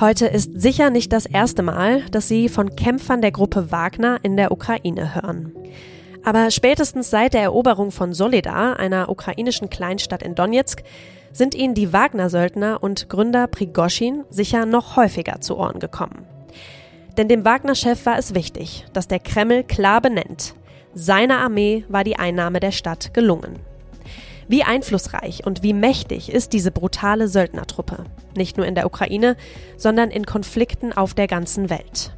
Heute ist sicher nicht das erste Mal, dass Sie von Kämpfern der Gruppe Wagner in der Ukraine hören. Aber spätestens seit der Eroberung von Solidar, einer ukrainischen Kleinstadt in Donetsk, sind ihnen die Wagner-Söldner und Gründer Prigoschin sicher noch häufiger zu Ohren gekommen. Denn dem Wagner-Chef war es wichtig, dass der Kreml klar benennt, seiner Armee war die Einnahme der Stadt gelungen. Wie einflussreich und wie mächtig ist diese brutale Söldnertruppe, nicht nur in der Ukraine, sondern in Konflikten auf der ganzen Welt.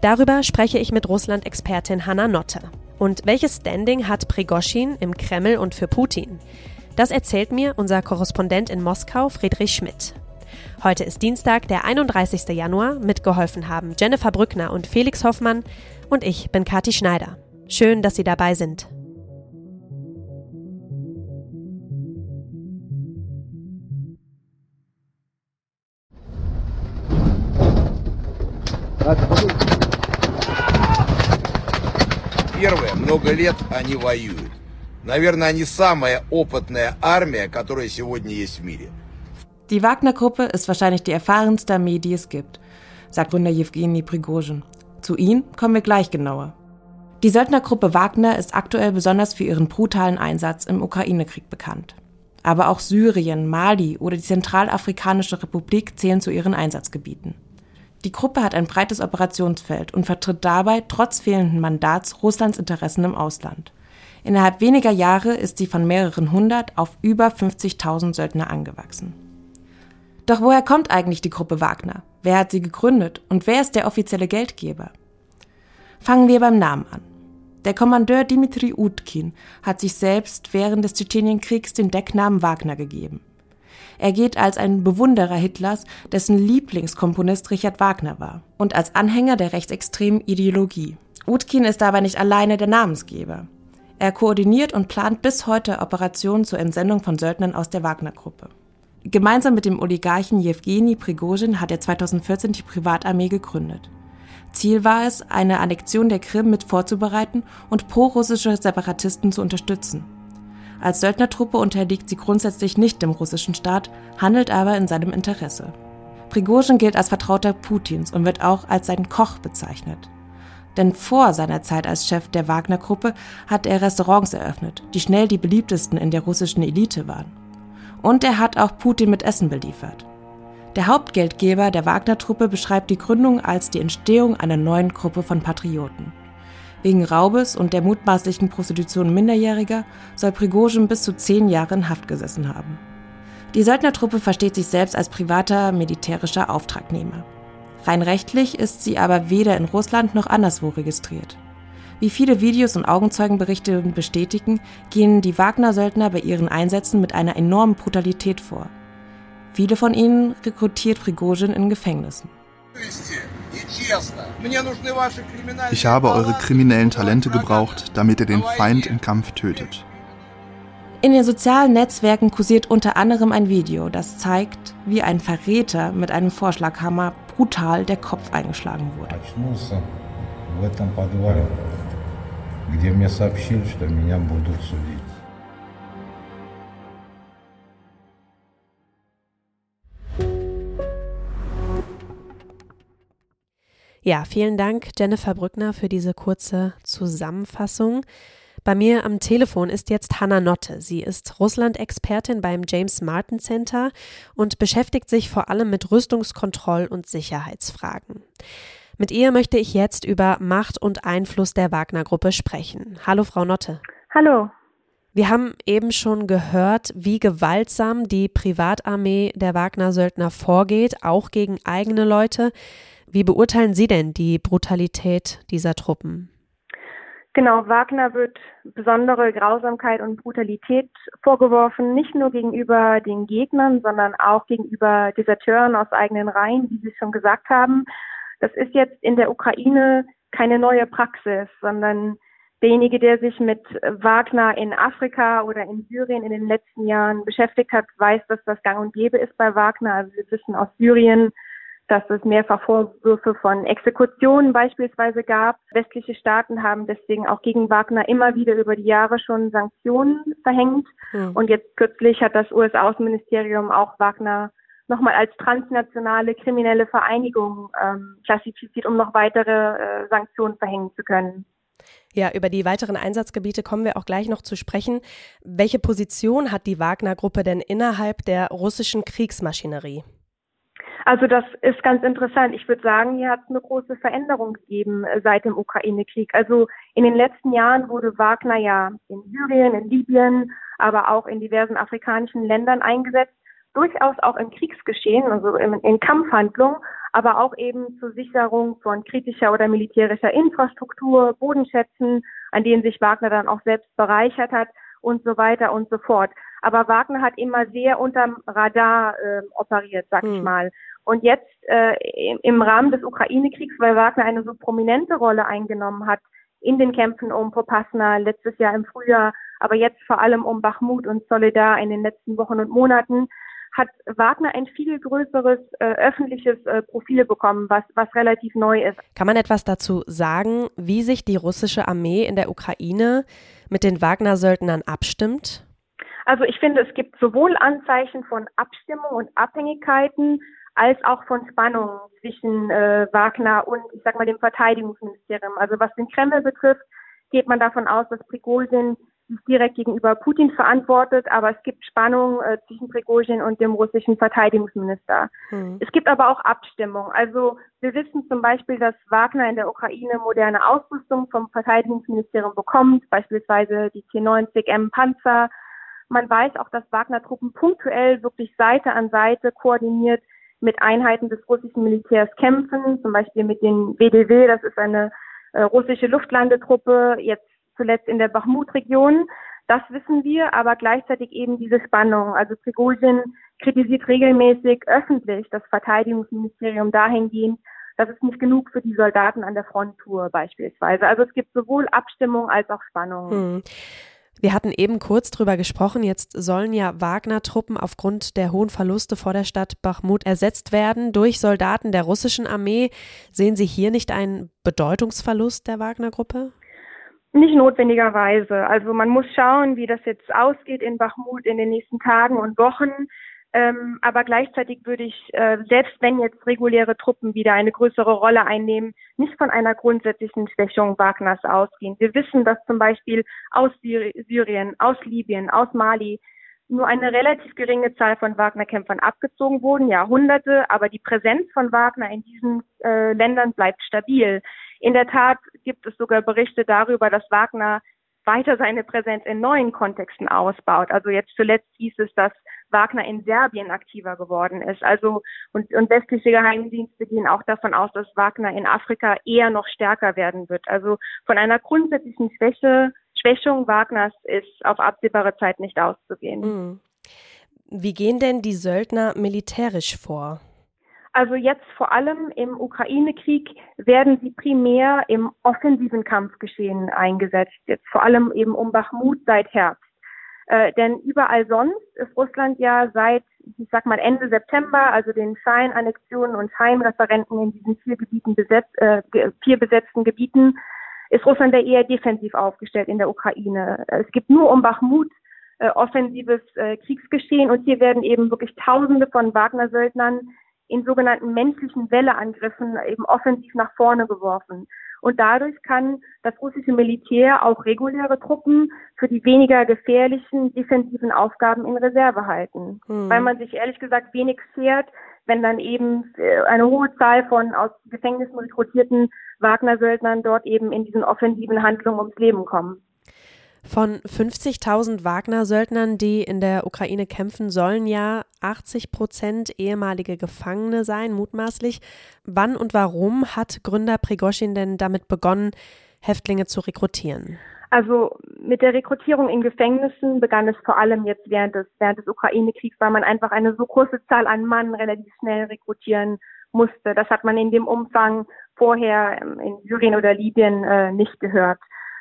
Darüber spreche ich mit Russland-Expertin Hanna Notte. Und welches Standing hat Prigoschin im Kreml und für Putin? Das erzählt mir unser Korrespondent in Moskau, Friedrich Schmidt. Heute ist Dienstag, der 31. Januar. Mitgeholfen haben Jennifer Brückner und Felix Hoffmann. Und ich bin Kathi Schneider. Schön, dass Sie dabei sind. Первое, много лет они воюют. Наверное, они самая опытная армия, которая сегодня есть в мире. Die Wagner-Gruppe ist wahrscheinlich die erfahrenste Armee, die es gibt, sagt Wunder Jewgeni Prigozhin. Zu ihnen kommen wir gleich genauer. Die Söldnergruppe Wagner ist aktuell besonders für ihren brutalen Einsatz im Ukraine-Krieg bekannt. Aber auch Syrien, Mali oder die Zentralafrikanische Republik zählen zu ihren Einsatzgebieten. Die Gruppe hat ein breites Operationsfeld und vertritt dabei trotz fehlenden Mandats Russlands Interessen im Ausland. Innerhalb weniger Jahre ist sie von mehreren hundert auf über 50.000 Söldner angewachsen. Doch woher kommt eigentlich die Gruppe Wagner? Wer hat sie gegründet und wer ist der offizielle Geldgeber? Fangen wir beim Namen an. Der Kommandeur Dimitri Utkin hat sich selbst während des Tschetschenienkriegs den Decknamen Wagner gegeben. Er geht als ein Bewunderer Hitlers, dessen Lieblingskomponist Richard Wagner war, und als Anhänger der rechtsextremen Ideologie. Utkin ist aber nicht alleine der Namensgeber. Er koordiniert und plant bis heute Operationen zur Entsendung von Söldnern aus der Wagner-Gruppe. Gemeinsam mit dem Oligarchen Jewgeni Prigozhin hat er 2014 die Privatarmee gegründet. Ziel war es, eine Annexion der Krim mit vorzubereiten und pro-russische Separatisten zu unterstützen. Als Söldnertruppe unterliegt sie grundsätzlich nicht dem russischen Staat, handelt aber in seinem Interesse. Prigozhin gilt als Vertrauter Putins und wird auch als sein Koch bezeichnet. Denn vor seiner Zeit als Chef der Wagner-Gruppe hat er Restaurants eröffnet, die schnell die beliebtesten in der russischen Elite waren. Und er hat auch Putin mit Essen beliefert. Der Hauptgeldgeber der Wagner-Truppe beschreibt die Gründung als die Entstehung einer neuen Gruppe von Patrioten. Wegen Raubes und der mutmaßlichen Prostitution Minderjähriger soll Prigozhin bis zu zehn Jahre in Haft gesessen haben. Die Söldnertruppe versteht sich selbst als privater militärischer Auftragnehmer. Rein rechtlich ist sie aber weder in Russland noch anderswo registriert. Wie viele Videos und Augenzeugenberichte bestätigen, gehen die Wagner-Söldner bei ihren Einsätzen mit einer enormen Brutalität vor. Viele von ihnen rekrutiert Prigozhin in Gefängnissen. Ich habe eure kriminellen Talente gebraucht, damit ihr den Feind im Kampf tötet. In den sozialen Netzwerken kursiert unter anderem ein Video, das zeigt, wie ein Verräter mit einem Vorschlaghammer brutal der Kopf eingeschlagen wurde. Ja, vielen Dank, Jennifer Brückner, für diese kurze Zusammenfassung. Bei mir am Telefon ist jetzt Hanna Notte. Sie ist Russland-Expertin beim James Martin Center und beschäftigt sich vor allem mit Rüstungskontroll- und Sicherheitsfragen. Mit ihr möchte ich jetzt über Macht und Einfluss der Wagner-Gruppe sprechen. Hallo, Frau Notte. Hallo. Wir haben eben schon gehört, wie gewaltsam die Privatarmee der Wagner-Söldner vorgeht, auch gegen eigene Leute. Wie beurteilen Sie denn die Brutalität dieser Truppen? Genau, Wagner wird besondere Grausamkeit und Brutalität vorgeworfen, nicht nur gegenüber den Gegnern, sondern auch gegenüber Deserteuren aus eigenen Reihen, wie Sie schon gesagt haben. Das ist jetzt in der Ukraine keine neue Praxis, sondern derjenige, der sich mit Wagner in Afrika oder in Syrien in den letzten Jahren beschäftigt hat, weiß, dass das gang und gäbe ist bei Wagner. Also wir wissen aus Syrien, dass es mehrfach Vorwürfe von Exekutionen beispielsweise gab. Westliche Staaten haben deswegen auch gegen Wagner immer wieder über die Jahre schon Sanktionen verhängt. Mhm. Und jetzt kürzlich hat das US-Außenministerium auch Wagner nochmal als transnationale kriminelle Vereinigung ähm, klassifiziert, um noch weitere äh, Sanktionen verhängen zu können. Ja, über die weiteren Einsatzgebiete kommen wir auch gleich noch zu sprechen. Welche Position hat die Wagner-Gruppe denn innerhalb der russischen Kriegsmaschinerie? Also das ist ganz interessant. Ich würde sagen, hier hat es eine große Veränderung gegeben äh, seit dem Ukraine-Krieg. Also in den letzten Jahren wurde Wagner ja in Syrien, in Libyen, aber auch in diversen afrikanischen Ländern eingesetzt durchaus auch im Kriegsgeschehen, also in, in Kampfhandlungen, aber auch eben zur Sicherung von kritischer oder militärischer Infrastruktur, Bodenschätzen, an denen sich Wagner dann auch selbst bereichert hat und so weiter und so fort. Aber Wagner hat immer sehr unterm Radar äh, operiert, sag hm. ich mal. Und jetzt äh, im Rahmen des Ukraine-Kriegs, weil Wagner eine so prominente Rolle eingenommen hat in den Kämpfen um Popasna letztes Jahr im Frühjahr, aber jetzt vor allem um Bachmut und Solidar in den letzten Wochen und Monaten, hat Wagner ein viel größeres äh, öffentliches äh, Profil bekommen, was, was relativ neu ist. Kann man etwas dazu sagen, wie sich die russische Armee in der Ukraine mit den Wagner-Söldnern abstimmt? Also ich finde, es gibt sowohl Anzeichen von Abstimmung und Abhängigkeiten als auch von Spannungen zwischen äh, Wagner und, ich sag mal, dem Verteidigungsministerium. Also was den Kreml betrifft, geht man davon aus, dass Prigozhin sich direkt gegenüber Putin verantwortet, aber es gibt Spannungen äh, zwischen Prigozhin und dem russischen Verteidigungsminister. Hm. Es gibt aber auch Abstimmung. Also wir wissen zum Beispiel, dass Wagner in der Ukraine moderne Ausrüstung vom Verteidigungsministerium bekommt, beispielsweise die T-90M Panzer. Man weiß auch, dass Wagner-Truppen punktuell wirklich Seite an Seite koordiniert mit Einheiten des russischen Militärs kämpfen, zum Beispiel mit den WDW, das ist eine äh, russische Luftlandetruppe, jetzt zuletzt in der Bachmut-Region. Das wissen wir, aber gleichzeitig eben diese Spannung. Also Prigozhin kritisiert regelmäßig öffentlich das Verteidigungsministerium dahingehend, dass es nicht genug für die Soldaten an der Front tue beispielsweise. Also es gibt sowohl Abstimmung als auch Spannung. Hm. Wir hatten eben kurz drüber gesprochen. Jetzt sollen ja Wagner-Truppen aufgrund der hohen Verluste vor der Stadt Bachmut ersetzt werden durch Soldaten der russischen Armee. Sehen Sie hier nicht einen Bedeutungsverlust der Wagner-Gruppe? Nicht notwendigerweise. Also man muss schauen, wie das jetzt ausgeht in Bachmut in den nächsten Tagen und Wochen. Ähm, aber gleichzeitig würde ich, äh, selbst wenn jetzt reguläre Truppen wieder eine größere Rolle einnehmen, nicht von einer grundsätzlichen Schwächung Wagners ausgehen. Wir wissen, dass zum Beispiel aus Syrien, aus Libyen, aus Mali nur eine relativ geringe Zahl von Wagner-Kämpfern abgezogen wurden, Jahrhunderte, aber die Präsenz von Wagner in diesen äh, Ländern bleibt stabil. In der Tat gibt es sogar Berichte darüber, dass Wagner weiter seine Präsenz in neuen Kontexten ausbaut. Also jetzt zuletzt hieß es, dass Wagner in Serbien aktiver geworden ist. Also und, und westliche Geheimdienste gehen auch davon aus, dass Wagner in Afrika eher noch stärker werden wird. Also von einer grundsätzlichen Schwäche, Schwächung Wagners ist auf absehbare Zeit nicht auszugehen. Mhm. Wie gehen denn die Söldner militärisch vor? Also jetzt vor allem im Ukraine-Krieg werden sie primär im offensiven Kampfgeschehen eingesetzt, jetzt vor allem eben um Bachmut seit Herbst. Äh, denn überall sonst ist Russland ja seit, ich sag mal, Ende September, also den Scheinannexionen und Scheinreferenten in diesen vier Gebieten besetzt, äh, vier besetzten Gebieten, ist Russland ja eher defensiv aufgestellt in der Ukraine. Es gibt nur um Bachmut äh, offensives äh, Kriegsgeschehen und hier werden eben wirklich Tausende von Wagner-Söldnern in sogenannten menschlichen Welleangriffen eben offensiv nach vorne geworfen. Und dadurch kann das russische Militär auch reguläre Truppen für die weniger gefährlichen defensiven Aufgaben in Reserve halten. Hm. Weil man sich ehrlich gesagt wenig schert, wenn dann eben äh, eine hohe Zahl von aus Gefängnissen rekrutierten Wagner-Söldnern dort eben in diesen offensiven Handlungen ums Leben kommen. Von 50.000 Wagner-Söldnern, die in der Ukraine kämpfen, sollen ja 80 Prozent ehemalige Gefangene sein, mutmaßlich. Wann und warum hat Gründer Prigoshin denn damit begonnen, Häftlinge zu rekrutieren? Also mit der Rekrutierung in Gefängnissen begann es vor allem jetzt während des, während des Ukraine-Kriegs, weil man einfach eine so große Zahl an Mann relativ schnell rekrutieren musste. Das hat man in dem Umfang vorher ähm, in Syrien oder Libyen äh, nicht gehört.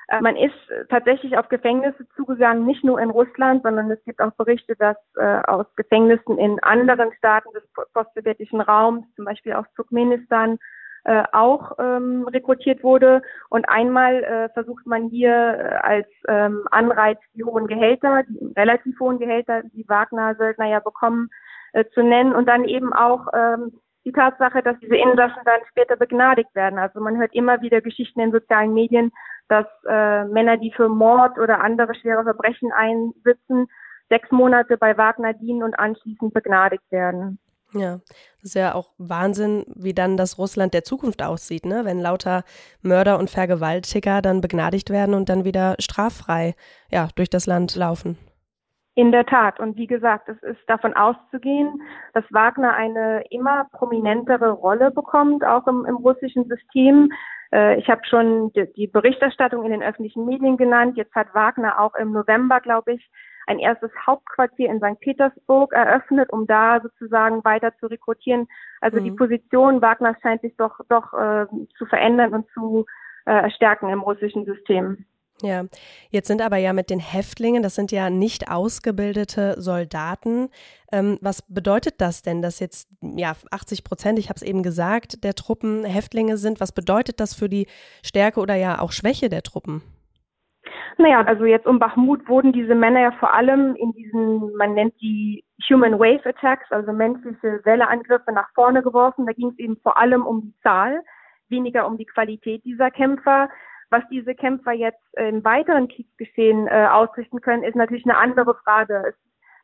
Äh, man ist tatsächlich auf Gefängnisse zugegangen, nicht nur in Russland, sondern es gibt auch Berichte, dass äh, aus Gefängnissen in anderen Staaten des postsowjetischen Raums, zum Beispiel aus Turkmenistan, äh, auch ähm, rekrutiert wurde. Und einmal äh, versucht man hier äh, als ähm, Anreiz die hohen Gehälter, die relativ hohen Gehälter, die Wagner-Söldner ja bekommen, äh, zu nennen und dann eben auch ähm, die Tatsache, dass diese Insassen dann später begnadigt werden. Also man hört immer wieder Geschichten in sozialen Medien, dass äh, Männer, die für Mord oder andere schwere Verbrechen einsitzen, sechs Monate bei Wagner dienen und anschließend begnadigt werden. Ja, das ist ja auch Wahnsinn, wie dann das Russland der Zukunft aussieht, ne? wenn lauter Mörder und Vergewaltiger dann begnadigt werden und dann wieder straffrei ja, durch das Land laufen. In der Tat. Und wie gesagt, es ist davon auszugehen, dass Wagner eine immer prominentere Rolle bekommt, auch im, im russischen System. Äh, ich habe schon die, die Berichterstattung in den öffentlichen Medien genannt. Jetzt hat Wagner auch im November, glaube ich, ein erstes Hauptquartier in St. Petersburg eröffnet, um da sozusagen weiter zu rekrutieren. Also mhm. die Position Wagners scheint sich doch doch äh, zu verändern und zu äh, stärken im russischen System. Ja, jetzt sind aber ja mit den Häftlingen, das sind ja nicht ausgebildete Soldaten. Ähm, was bedeutet das denn, dass jetzt ja 80 Prozent, ich habe es eben gesagt, der Truppen Häftlinge sind? Was bedeutet das für die Stärke oder ja auch Schwäche der Truppen? Naja, also jetzt um Bachmut wurden diese Männer ja vor allem in diesen, man nennt die Human Wave Attacks, also menschliche Welleangriffe nach vorne geworfen. Da ging es eben vor allem um die Zahl, weniger um die Qualität dieser Kämpfer. Was diese Kämpfer jetzt im weiteren Kriegsgeschehen äh, ausrichten können, ist natürlich eine andere Frage. Es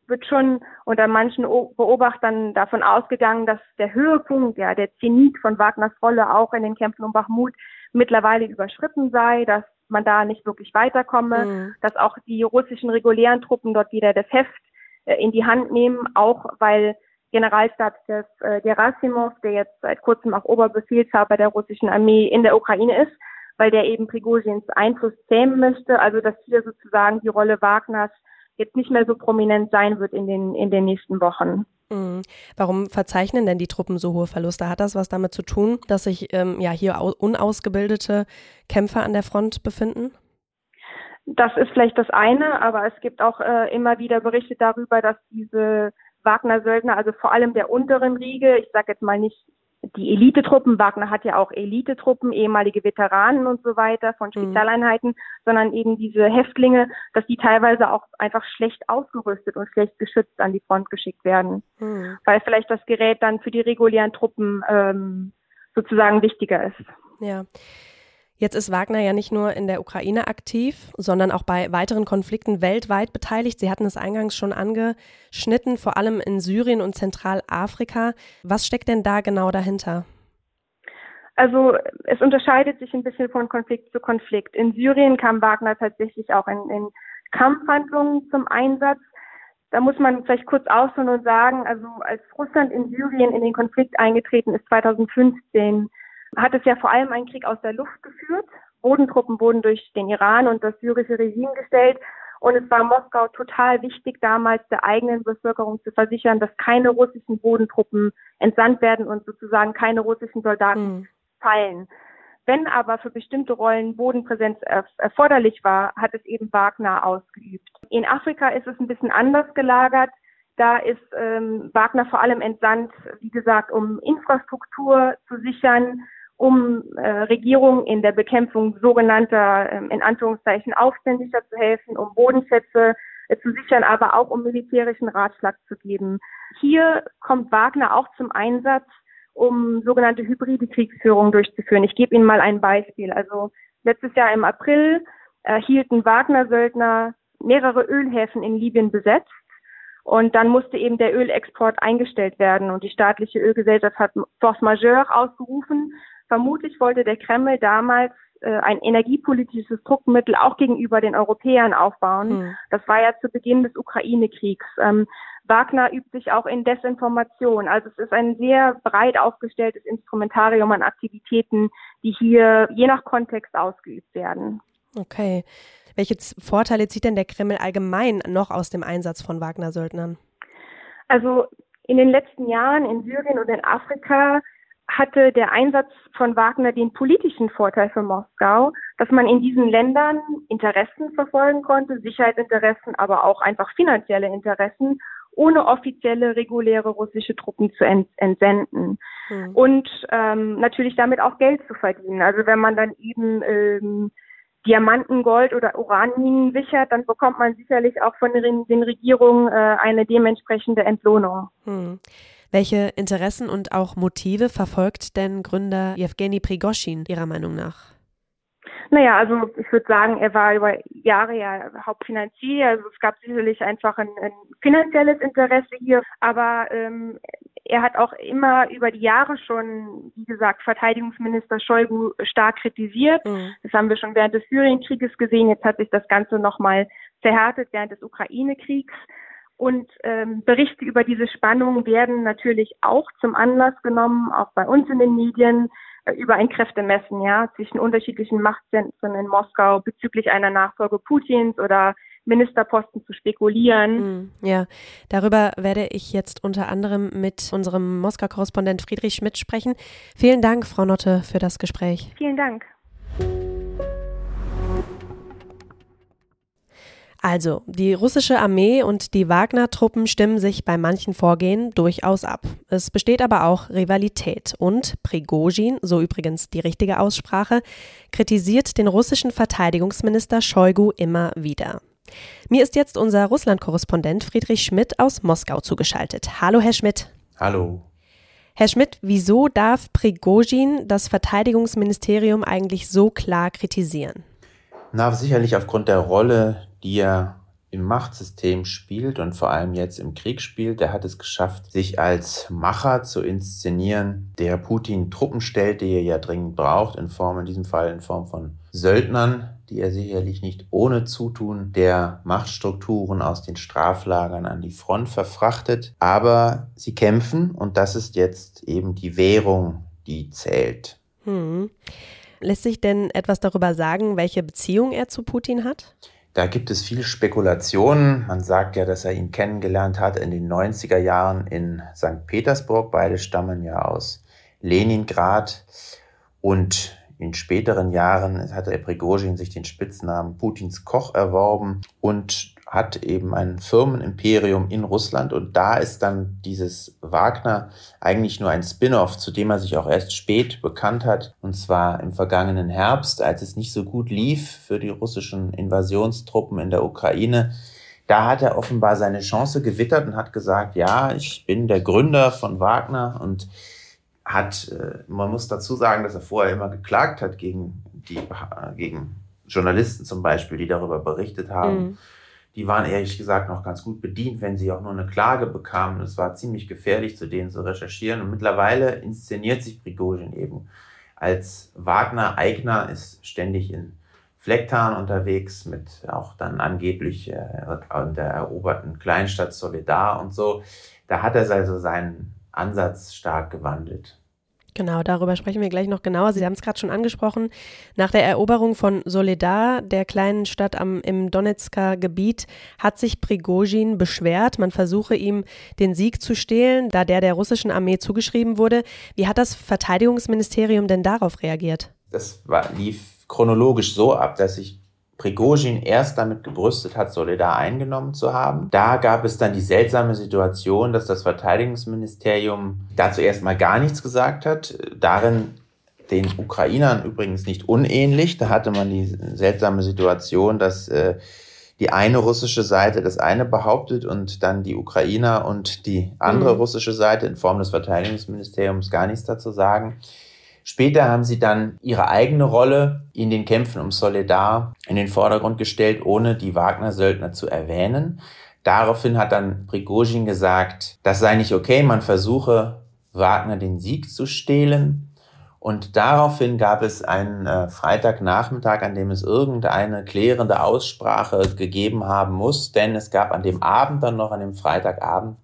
wird schon unter manchen Beobachtern davon ausgegangen, dass der Höhepunkt, ja, der Zenit von Wagners Rolle auch in den Kämpfen um Bachmut mittlerweile überschritten sei, dass man da nicht wirklich weiterkomme, mhm. dass auch die russischen regulären Truppen dort wieder das Heft äh, in die Hand nehmen, auch weil Generalstabschef äh, Gerasimov, der jetzt seit kurzem auch Oberbefehlshaber der russischen Armee in der Ukraine ist, weil der eben Prigozhins Einfluss zähmen möchte, also dass hier sozusagen die Rolle Wagners jetzt nicht mehr so prominent sein wird in den, in den nächsten Wochen. Mhm. Warum verzeichnen denn die Truppen so hohe Verluste? Hat das was damit zu tun, dass sich ähm, ja hier unausgebildete Kämpfer an der Front befinden? Das ist vielleicht das eine, aber es gibt auch äh, immer wieder Berichte darüber, dass diese Wagner-Söldner, also vor allem der unteren Riege, ich sage jetzt mal nicht die Elitetruppen, Wagner hat ja auch Elitetruppen, ehemalige Veteranen und so weiter von mhm. Spezialeinheiten, mhm. sondern eben diese Häftlinge, dass die teilweise auch einfach schlecht ausgerüstet und schlecht geschützt an die Front geschickt werden, mhm. weil vielleicht das Gerät dann für die regulären Truppen ähm, sozusagen wichtiger ist. Ja. Jetzt ist Wagner ja nicht nur in der Ukraine aktiv, sondern auch bei weiteren Konflikten weltweit beteiligt. Sie hatten es eingangs schon angeschnitten, vor allem in Syrien und Zentralafrika. Was steckt denn da genau dahinter? Also es unterscheidet sich ein bisschen von Konflikt zu Konflikt. In Syrien kam Wagner tatsächlich auch in, in Kampfhandlungen zum Einsatz. Da muss man vielleicht kurz ausholen und sagen, also als Russland in Syrien in den Konflikt eingetreten ist 2015, hat es ja vor allem einen Krieg aus der Luft geführt. Bodentruppen wurden durch den Iran und das syrische Regime gestellt. Und es war Moskau total wichtig, damals der eigenen Bevölkerung zu versichern, dass keine russischen Bodentruppen entsandt werden und sozusagen keine russischen Soldaten mhm. fallen. Wenn aber für bestimmte Rollen Bodenpräsenz erforderlich war, hat es eben Wagner ausgeübt. In Afrika ist es ein bisschen anders gelagert. Da ist ähm, Wagner vor allem entsandt, wie gesagt, um Infrastruktur zu sichern, um äh, Regierungen in der Bekämpfung sogenannter, ähm, in Anführungszeichen, Aufständischer zu helfen, um Bodenschätze äh, zu sichern, aber auch um militärischen Ratschlag zu geben. Hier kommt Wagner auch zum Einsatz, um sogenannte hybride Kriegsführung durchzuführen. Ich gebe Ihnen mal ein Beispiel. Also letztes Jahr im April äh, hielten Wagner-Söldner mehrere Ölhäfen in Libyen besetzt. Und dann musste eben der Ölexport eingestellt werden und die staatliche Ölgesellschaft hat Force Majeure ausgerufen Vermutlich wollte der Kreml damals äh, ein energiepolitisches Druckmittel auch gegenüber den Europäern aufbauen. Hm. Das war ja zu Beginn des Ukraine-Kriegs. Ähm, Wagner übt sich auch in Desinformation. Also es ist ein sehr breit aufgestelltes Instrumentarium an Aktivitäten, die hier je nach Kontext ausgeübt werden. Okay. Welche Vorteile zieht denn der Kreml allgemein noch aus dem Einsatz von Wagner-Söldnern? Also in den letzten Jahren in Syrien und in Afrika hatte der Einsatz von Wagner den politischen Vorteil für Moskau, dass man in diesen Ländern Interessen verfolgen konnte, Sicherheitsinteressen, aber auch einfach finanzielle Interessen, ohne offizielle, reguläre russische Truppen zu ent entsenden. Mhm. Und ähm, natürlich damit auch Geld zu verdienen. Also wenn man dann eben ähm, Diamanten, Gold oder Uranminen sichert, dann bekommt man sicherlich auch von den, Regierungen äh, eine dementsprechende Entlohnung. Hm. Welche Interessen und auch Motive verfolgt denn Gründer Jewgeni Prigoschin Ihrer Meinung nach? Naja, also ich würde sagen, er war über Jahre ja Hauptfinanzier. Also es gab sicherlich einfach ein, ein finanzielles Interesse hier, aber ähm, er hat auch immer über die Jahre schon, wie gesagt, Verteidigungsminister Shoigu stark kritisiert. Mhm. Das haben wir schon während des Syrienkrieges gesehen. Jetzt hat sich das Ganze nochmal verhärtet während des Ukraine-Kriegs. Und ähm, Berichte über diese Spannungen werden natürlich auch zum Anlass genommen, auch bei uns in den Medien, äh, über ein Kräftemessen ja, zwischen unterschiedlichen Machtzentren in Moskau bezüglich einer Nachfolge Putins oder Ministerposten zu spekulieren. Hm, ja, darüber werde ich jetzt unter anderem mit unserem Moskau-Korrespondent Friedrich Schmidt sprechen. Vielen Dank, Frau Notte, für das Gespräch. Vielen Dank. Also, die russische Armee und die Wagner-Truppen stimmen sich bei manchen Vorgehen durchaus ab. Es besteht aber auch Rivalität und Prigozhin, so übrigens die richtige Aussprache, kritisiert den russischen Verteidigungsminister Shoigu immer wieder. Mir ist jetzt unser Russland-Korrespondent Friedrich Schmidt aus Moskau zugeschaltet. Hallo, Herr Schmidt. Hallo. Herr Schmidt, wieso darf Prigozhin das Verteidigungsministerium eigentlich so klar kritisieren? Na, sicherlich aufgrund der Rolle, die er im Machtsystem spielt und vor allem jetzt im Krieg spielt. Der hat es geschafft, sich als Macher zu inszenieren, der Putin Truppen stellt, die er ja dringend braucht, in Form, in diesem Fall in Form von Söldnern, die er sicherlich nicht ohne Zutun der Machtstrukturen aus den Straflagern an die Front verfrachtet. Aber sie kämpfen und das ist jetzt eben die Währung, die zählt. Hm. Lässt sich denn etwas darüber sagen, welche Beziehung er zu Putin hat? Da gibt es viel Spekulationen. Man sagt ja, dass er ihn kennengelernt hat in den 90er Jahren in St. Petersburg. Beide stammen ja aus Leningrad. Und in späteren Jahren hatte Prigozhin sich den Spitznamen Putins Koch erworben und hat eben ein Firmenimperium in Russland und da ist dann dieses Wagner eigentlich nur ein Spin-off, zu dem er sich auch erst spät bekannt hat, und zwar im vergangenen Herbst, als es nicht so gut lief für die russischen Invasionstruppen in der Ukraine. Da hat er offenbar seine Chance gewittert und hat gesagt, ja, ich bin der Gründer von Wagner und hat, äh, man muss dazu sagen, dass er vorher immer geklagt hat gegen die, gegen Journalisten zum Beispiel, die darüber berichtet haben. Mhm die waren ehrlich gesagt noch ganz gut bedient, wenn sie auch nur eine Klage bekamen. Es war ziemlich gefährlich, zu denen zu recherchieren. Und mittlerweile inszeniert sich Prigozhin eben als Wagner-Eigner, ist ständig in Flecktarn unterwegs mit auch dann angeblich äh, in der eroberten Kleinstadt Solidar und so. Da hat er also seinen Ansatz stark gewandelt. Genau, darüber sprechen wir gleich noch genauer. Sie haben es gerade schon angesprochen. Nach der Eroberung von Soledar, der kleinen Stadt am, im Donetsker Gebiet, hat sich Prigozhin beschwert, man versuche ihm den Sieg zu stehlen, da der der russischen Armee zugeschrieben wurde. Wie hat das Verteidigungsministerium denn darauf reagiert? Das war, lief chronologisch so ab, dass sich Prigozhin erst damit gebrüstet hat, Soledar eingenommen zu haben. Da gab es dann die seltsame Situation, dass das Verteidigungsministerium dazu erstmal gar nichts gesagt hat. Darin den Ukrainern übrigens nicht unähnlich. Da hatte man die seltsame Situation, dass äh, die eine russische Seite das eine behauptet und dann die Ukrainer und die andere mhm. russische Seite in Form des Verteidigungsministeriums gar nichts dazu sagen. Später haben sie dann ihre eigene Rolle in den Kämpfen um Soledar in den Vordergrund gestellt, ohne die Wagner-Söldner zu erwähnen. Daraufhin hat dann Prigozhin gesagt, das sei nicht okay, man versuche Wagner den Sieg zu stehlen. Und daraufhin gab es einen äh, Freitagnachmittag, an dem es irgendeine klärende Aussprache gegeben haben muss, denn es gab an dem Abend dann noch, an dem Freitagabend,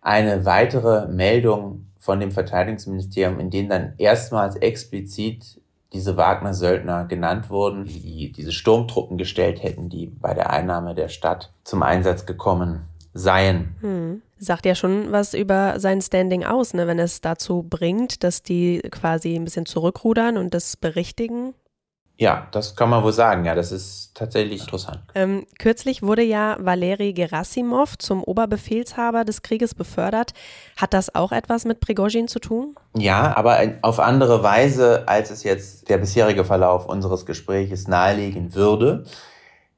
eine weitere Meldung von dem Verteidigungsministerium, in denen dann erstmals explizit diese Wagner-Söldner genannt wurden, die diese Sturmtruppen gestellt hätten, die bei der Einnahme der Stadt zum Einsatz gekommen seien. Hm. Sagt ja schon was über sein Standing aus, ne, wenn es dazu bringt, dass die quasi ein bisschen zurückrudern und das berichtigen. Ja, das kann man wohl sagen. Ja, das ist tatsächlich interessant. Ähm, kürzlich wurde ja Valeri Gerasimov zum Oberbefehlshaber des Krieges befördert. Hat das auch etwas mit Prigozhin zu tun? Ja, aber auf andere Weise, als es jetzt der bisherige Verlauf unseres Gespräches nahelegen würde.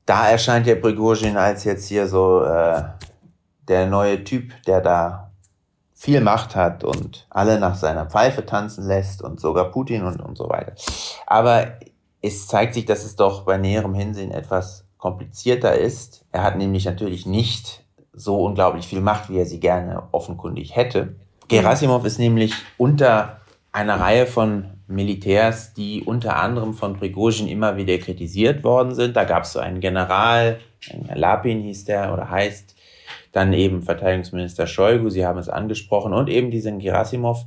Da erscheint der Prigozhin als jetzt hier so äh, der neue Typ, der da viel Macht hat und alle nach seiner Pfeife tanzen lässt und sogar Putin und, und so weiter. Aber es zeigt sich, dass es doch bei näherem Hinsehen etwas komplizierter ist. Er hat nämlich natürlich nicht so unglaublich viel Macht, wie er sie gerne offenkundig hätte. Gerasimov ist nämlich unter einer Reihe von Militärs, die unter anderem von Prigozhin immer wieder kritisiert worden sind. Da gab es so einen General, Lapin hieß der oder heißt, dann eben Verteidigungsminister Shoigu, Sie haben es angesprochen, und eben diesen Gerasimov,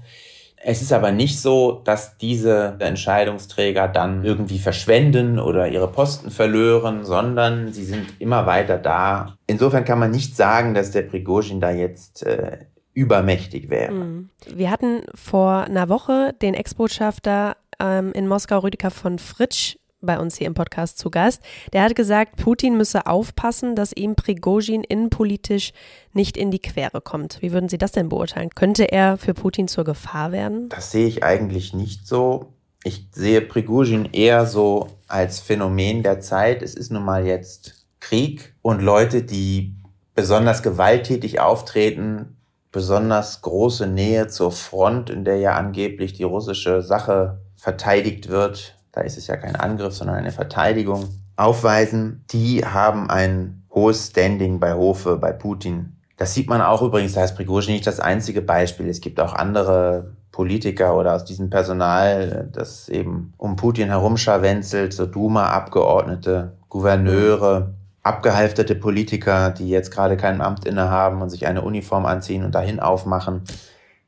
es ist aber nicht so, dass diese Entscheidungsträger dann irgendwie verschwenden oder ihre Posten verlören, sondern sie sind immer weiter da. Insofern kann man nicht sagen, dass der Prigozhin da jetzt äh, übermächtig wäre. Mhm. Wir hatten vor einer Woche den Ex-Botschafter ähm, in Moskau, Rüdiger von Fritsch, bei uns hier im Podcast zu Gast. Der hat gesagt, Putin müsse aufpassen, dass ihm Prigozhin innenpolitisch nicht in die Quere kommt. Wie würden Sie das denn beurteilen? Könnte er für Putin zur Gefahr werden? Das sehe ich eigentlich nicht so. Ich sehe Prigozhin eher so als Phänomen der Zeit. Es ist nun mal jetzt Krieg und Leute, die besonders gewalttätig auftreten, besonders große Nähe zur Front, in der ja angeblich die russische Sache verteidigt wird, da ist es ja kein Angriff, sondern eine Verteidigung, aufweisen, die haben ein hohes Standing bei Hofe, bei Putin. Das sieht man auch übrigens, da ist Prigozhin nicht das einzige Beispiel. Es gibt auch andere Politiker oder aus diesem Personal, das eben um Putin herumscharwenzelt, so Duma-Abgeordnete, Gouverneure, abgehalfterte Politiker, die jetzt gerade kein Amt innehaben und sich eine Uniform anziehen und dahin aufmachen,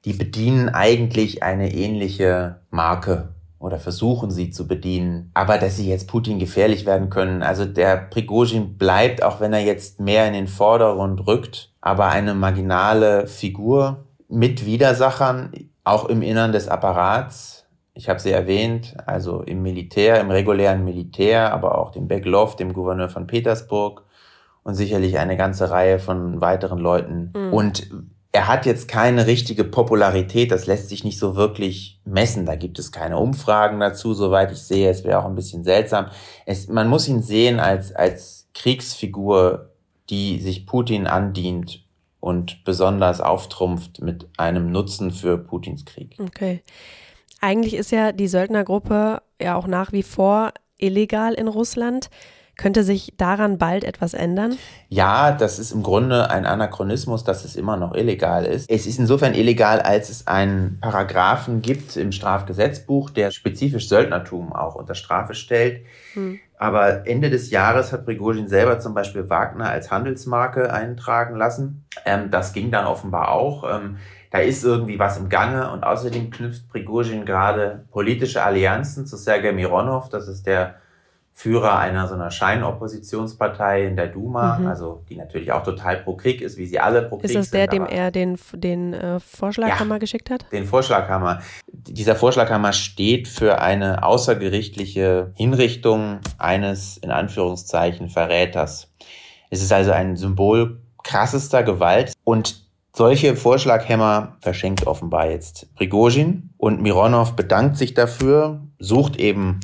die bedienen eigentlich eine ähnliche Marke oder versuchen sie zu bedienen. Aber dass sie jetzt Putin gefährlich werden können, also der Prigozhin bleibt, auch wenn er jetzt mehr in den Vordergrund rückt, aber eine marginale Figur mit Widersachern, auch im Innern des Apparats. Ich habe sie erwähnt, also im Militär, im regulären Militär, aber auch dem Beglov, dem Gouverneur von Petersburg und sicherlich eine ganze Reihe von weiteren Leuten. Mhm. Und er hat jetzt keine richtige Popularität, das lässt sich nicht so wirklich messen. Da gibt es keine Umfragen dazu, soweit ich sehe. Es wäre auch ein bisschen seltsam. Es, man muss ihn sehen als, als Kriegsfigur, die sich Putin andient und besonders auftrumpft mit einem Nutzen für Putins Krieg. Okay. Eigentlich ist ja die Söldnergruppe ja auch nach wie vor illegal in Russland. Könnte sich daran bald etwas ändern? Ja, das ist im Grunde ein Anachronismus, dass es immer noch illegal ist. Es ist insofern illegal, als es einen Paragraphen gibt im Strafgesetzbuch, der spezifisch Söldnertum auch unter Strafe stellt. Hm. Aber Ende des Jahres hat Prigozhin selber zum Beispiel Wagner als Handelsmarke eintragen lassen. Ähm, das ging dann offenbar auch. Ähm, da ist irgendwie was im Gange und außerdem knüpft Prigozhin gerade politische Allianzen zu Sergei Mironov. Das ist der Führer einer so einer Scheinoppositionspartei in der Duma, mhm. also die natürlich auch total pro Krieg ist, wie sie alle pro Krieg sind. Ist das der, dem er den, den äh, Vorschlaghammer ja, geschickt hat? Den Vorschlaghammer. Dieser Vorschlaghammer steht für eine außergerichtliche Hinrichtung eines, in Anführungszeichen, Verräters. Es ist also ein Symbol krassester Gewalt und solche Vorschlaghämmer verschenkt offenbar jetzt Prigozhin und Mironov bedankt sich dafür, sucht eben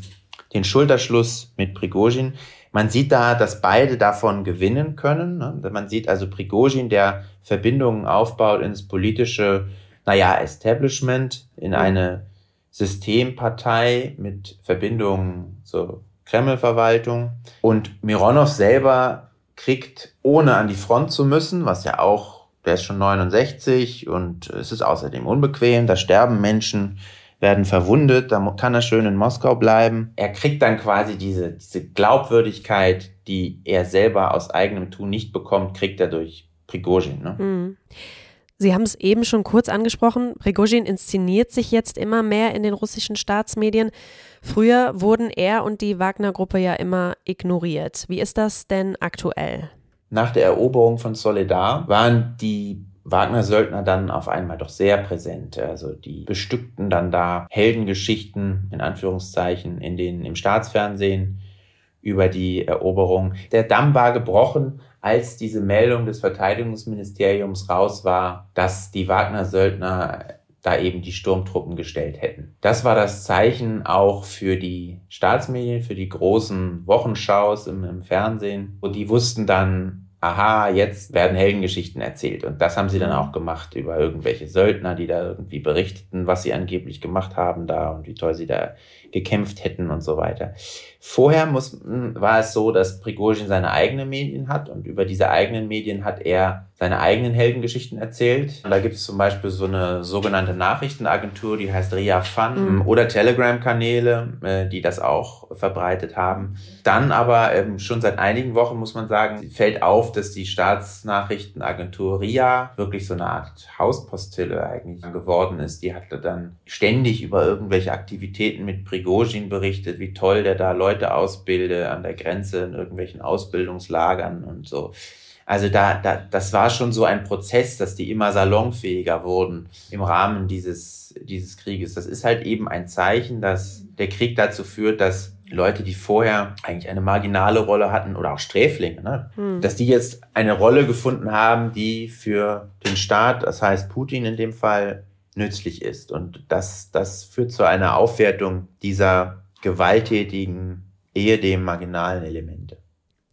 den Schulterschluss mit Prigozhin. Man sieht da, dass beide davon gewinnen können. Ne? Man sieht also Prigozhin, der Verbindungen aufbaut ins politische, naja, Establishment, in eine Systempartei mit Verbindungen zur Kremlverwaltung. Und Mironov selber kriegt, ohne an die Front zu müssen, was ja auch, der ist schon 69 und es ist außerdem unbequem, da sterben Menschen, werden verwundet, da kann er schön in Moskau bleiben. Er kriegt dann quasi diese, diese Glaubwürdigkeit, die er selber aus eigenem Tun nicht bekommt, kriegt er durch Prigozhin. Ne? Mhm. Sie haben es eben schon kurz angesprochen. Prigozhin inszeniert sich jetzt immer mehr in den russischen Staatsmedien. Früher wurden er und die Wagner-Gruppe ja immer ignoriert. Wie ist das denn aktuell? Nach der Eroberung von Soledar waren die Wagner-Söldner dann auf einmal doch sehr präsent. Also die bestückten dann da Heldengeschichten, in Anführungszeichen, in den, im Staatsfernsehen über die Eroberung. Der Damm war gebrochen, als diese Meldung des Verteidigungsministeriums raus war, dass die Wagner-Söldner da eben die Sturmtruppen gestellt hätten. Das war das Zeichen auch für die Staatsmedien, für die großen Wochenschaus im, im Fernsehen. Und die wussten dann, aha, jetzt werden Heldengeschichten erzählt. Und das haben sie dann auch gemacht über irgendwelche Söldner, die da irgendwie berichteten, was sie angeblich gemacht haben da und wie toll sie da gekämpft hätten und so weiter. Vorher muss, hm, war es so, dass Prigozhin seine eigenen Medien hat und über diese eigenen Medien hat er seine eigenen Heldengeschichten erzählt. Und da gibt es zum Beispiel so eine sogenannte Nachrichtenagentur, die heißt Ria Fun mhm. oder Telegram-Kanäle, äh, die das auch verbreitet haben. Dann aber ähm, schon seit einigen Wochen muss man sagen, fällt auf, dass die Staatsnachrichtenagentur Ria wirklich so eine Art Hauspostille eigentlich geworden ist. Die hatte dann ständig über irgendwelche Aktivitäten mit Prigozhin berichtet, wie toll der da Leute ausbilde an der Grenze in irgendwelchen Ausbildungslagern und so. Also da, da, das war schon so ein Prozess, dass die immer salonfähiger wurden im Rahmen dieses, dieses Krieges. Das ist halt eben ein Zeichen, dass der Krieg dazu führt, dass Leute, die vorher eigentlich eine marginale Rolle hatten oder auch Sträflinge, ne? Hm. dass die jetzt eine Rolle gefunden haben, die für den Staat, das heißt Putin in dem Fall, nützlich ist. Und das, das führt zu einer Aufwertung dieser gewalttätigen, ehedem marginalen Elemente.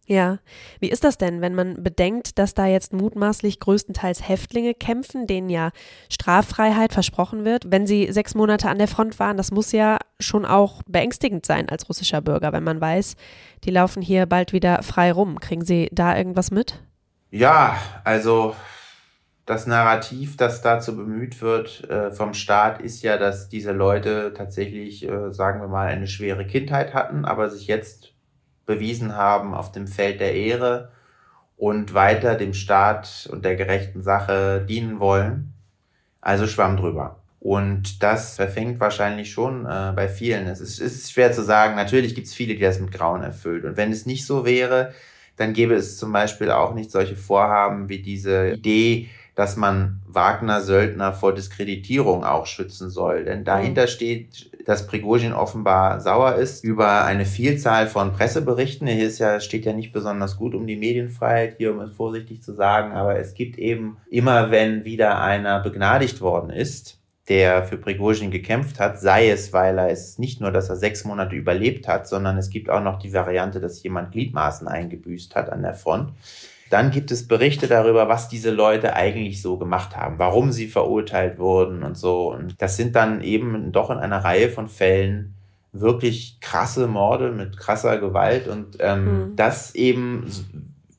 Ja, wie ist das denn, wenn man bedenkt, dass da jetzt mutmaßlich größtenteils Häftlinge kämpfen, denen ja Straffreiheit versprochen wird, wenn sie sechs Monate an der Front waren? Das muss ja schon auch beängstigend sein als russischer Bürger, wenn man weiß, die laufen hier bald wieder frei rum. Kriegen Sie da irgendwas mit? Ja, also das Narrativ, das dazu bemüht wird äh, vom Staat, ist ja, dass diese Leute tatsächlich, äh, sagen wir mal, eine schwere Kindheit hatten, aber sich jetzt bewiesen haben auf dem Feld der Ehre und weiter dem Staat und der gerechten Sache dienen wollen. Also schwamm drüber. Und das verfängt wahrscheinlich schon äh, bei vielen. Es ist, es ist schwer zu sagen. Natürlich gibt es viele, die das mit Grauen erfüllt. Und wenn es nicht so wäre, dann gäbe es zum Beispiel auch nicht solche Vorhaben wie diese Idee, dass man Wagner-Söldner vor Diskreditierung auch schützen soll. Denn dahinter mhm. steht, dass Prigozhin offenbar sauer ist über eine Vielzahl von Presseberichten. Hier ist ja, steht ja nicht besonders gut um die Medienfreiheit, hier um es vorsichtig zu sagen, aber es gibt eben immer, wenn wieder einer begnadigt worden ist, der für Prigozhin gekämpft hat, sei es, weil er es nicht nur, dass er sechs Monate überlebt hat, sondern es gibt auch noch die Variante, dass jemand Gliedmaßen eingebüßt hat an der Front dann gibt es Berichte darüber, was diese Leute eigentlich so gemacht haben, warum sie verurteilt wurden und so. Und das sind dann eben doch in einer Reihe von Fällen wirklich krasse Morde mit krasser Gewalt. Und ähm, mhm. das eben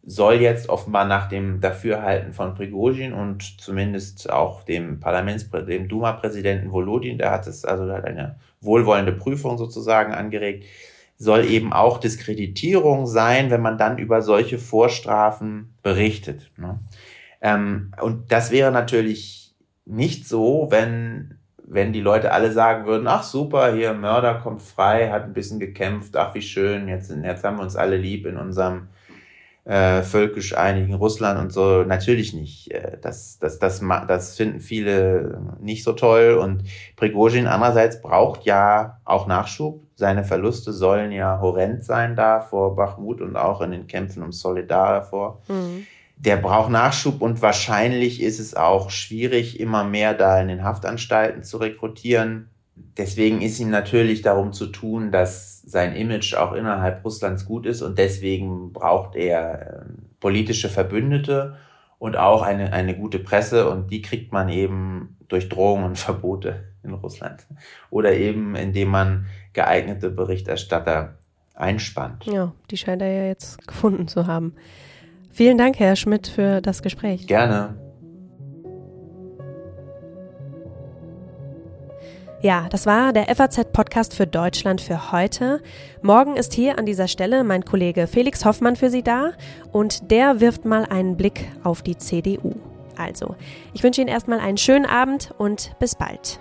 soll jetzt offenbar nach dem Dafürhalten von Prigozhin und zumindest auch dem Parlaments, dem Duma-Präsidenten Volodin, der hat es also hat eine wohlwollende Prüfung sozusagen angeregt, soll eben auch Diskreditierung sein, wenn man dann über solche Vorstrafen berichtet. Ne? Ähm, und das wäre natürlich nicht so, wenn, wenn die Leute alle sagen würden, ach super, hier Mörder kommt frei, hat ein bisschen gekämpft, ach wie schön, jetzt, jetzt haben wir uns alle lieb in unserem äh, völkisch einigen Russland und so. Natürlich nicht. Äh, das, das, das, das finden viele nicht so toll. Und Prigozhin andererseits braucht ja auch Nachschub. Seine Verluste sollen ja horrend sein da vor Bachmut und auch in den Kämpfen um Solidar davor. Mhm. Der braucht Nachschub und wahrscheinlich ist es auch schwierig, immer mehr da in den Haftanstalten zu rekrutieren. Deswegen ist ihm natürlich darum zu tun, dass sein Image auch innerhalb Russlands gut ist und deswegen braucht er ähm, politische Verbündete und auch eine, eine gute Presse und die kriegt man eben durch Drohungen und Verbote in Russland oder eben indem man geeignete Berichterstatter einspannt. Ja, die scheint er ja jetzt gefunden zu haben. Vielen Dank, Herr Schmidt, für das Gespräch. Gerne. Ja, das war der FAZ-Podcast für Deutschland für heute. Morgen ist hier an dieser Stelle mein Kollege Felix Hoffmann für Sie da und der wirft mal einen Blick auf die CDU. Also, ich wünsche Ihnen erstmal einen schönen Abend und bis bald.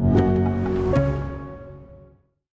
you.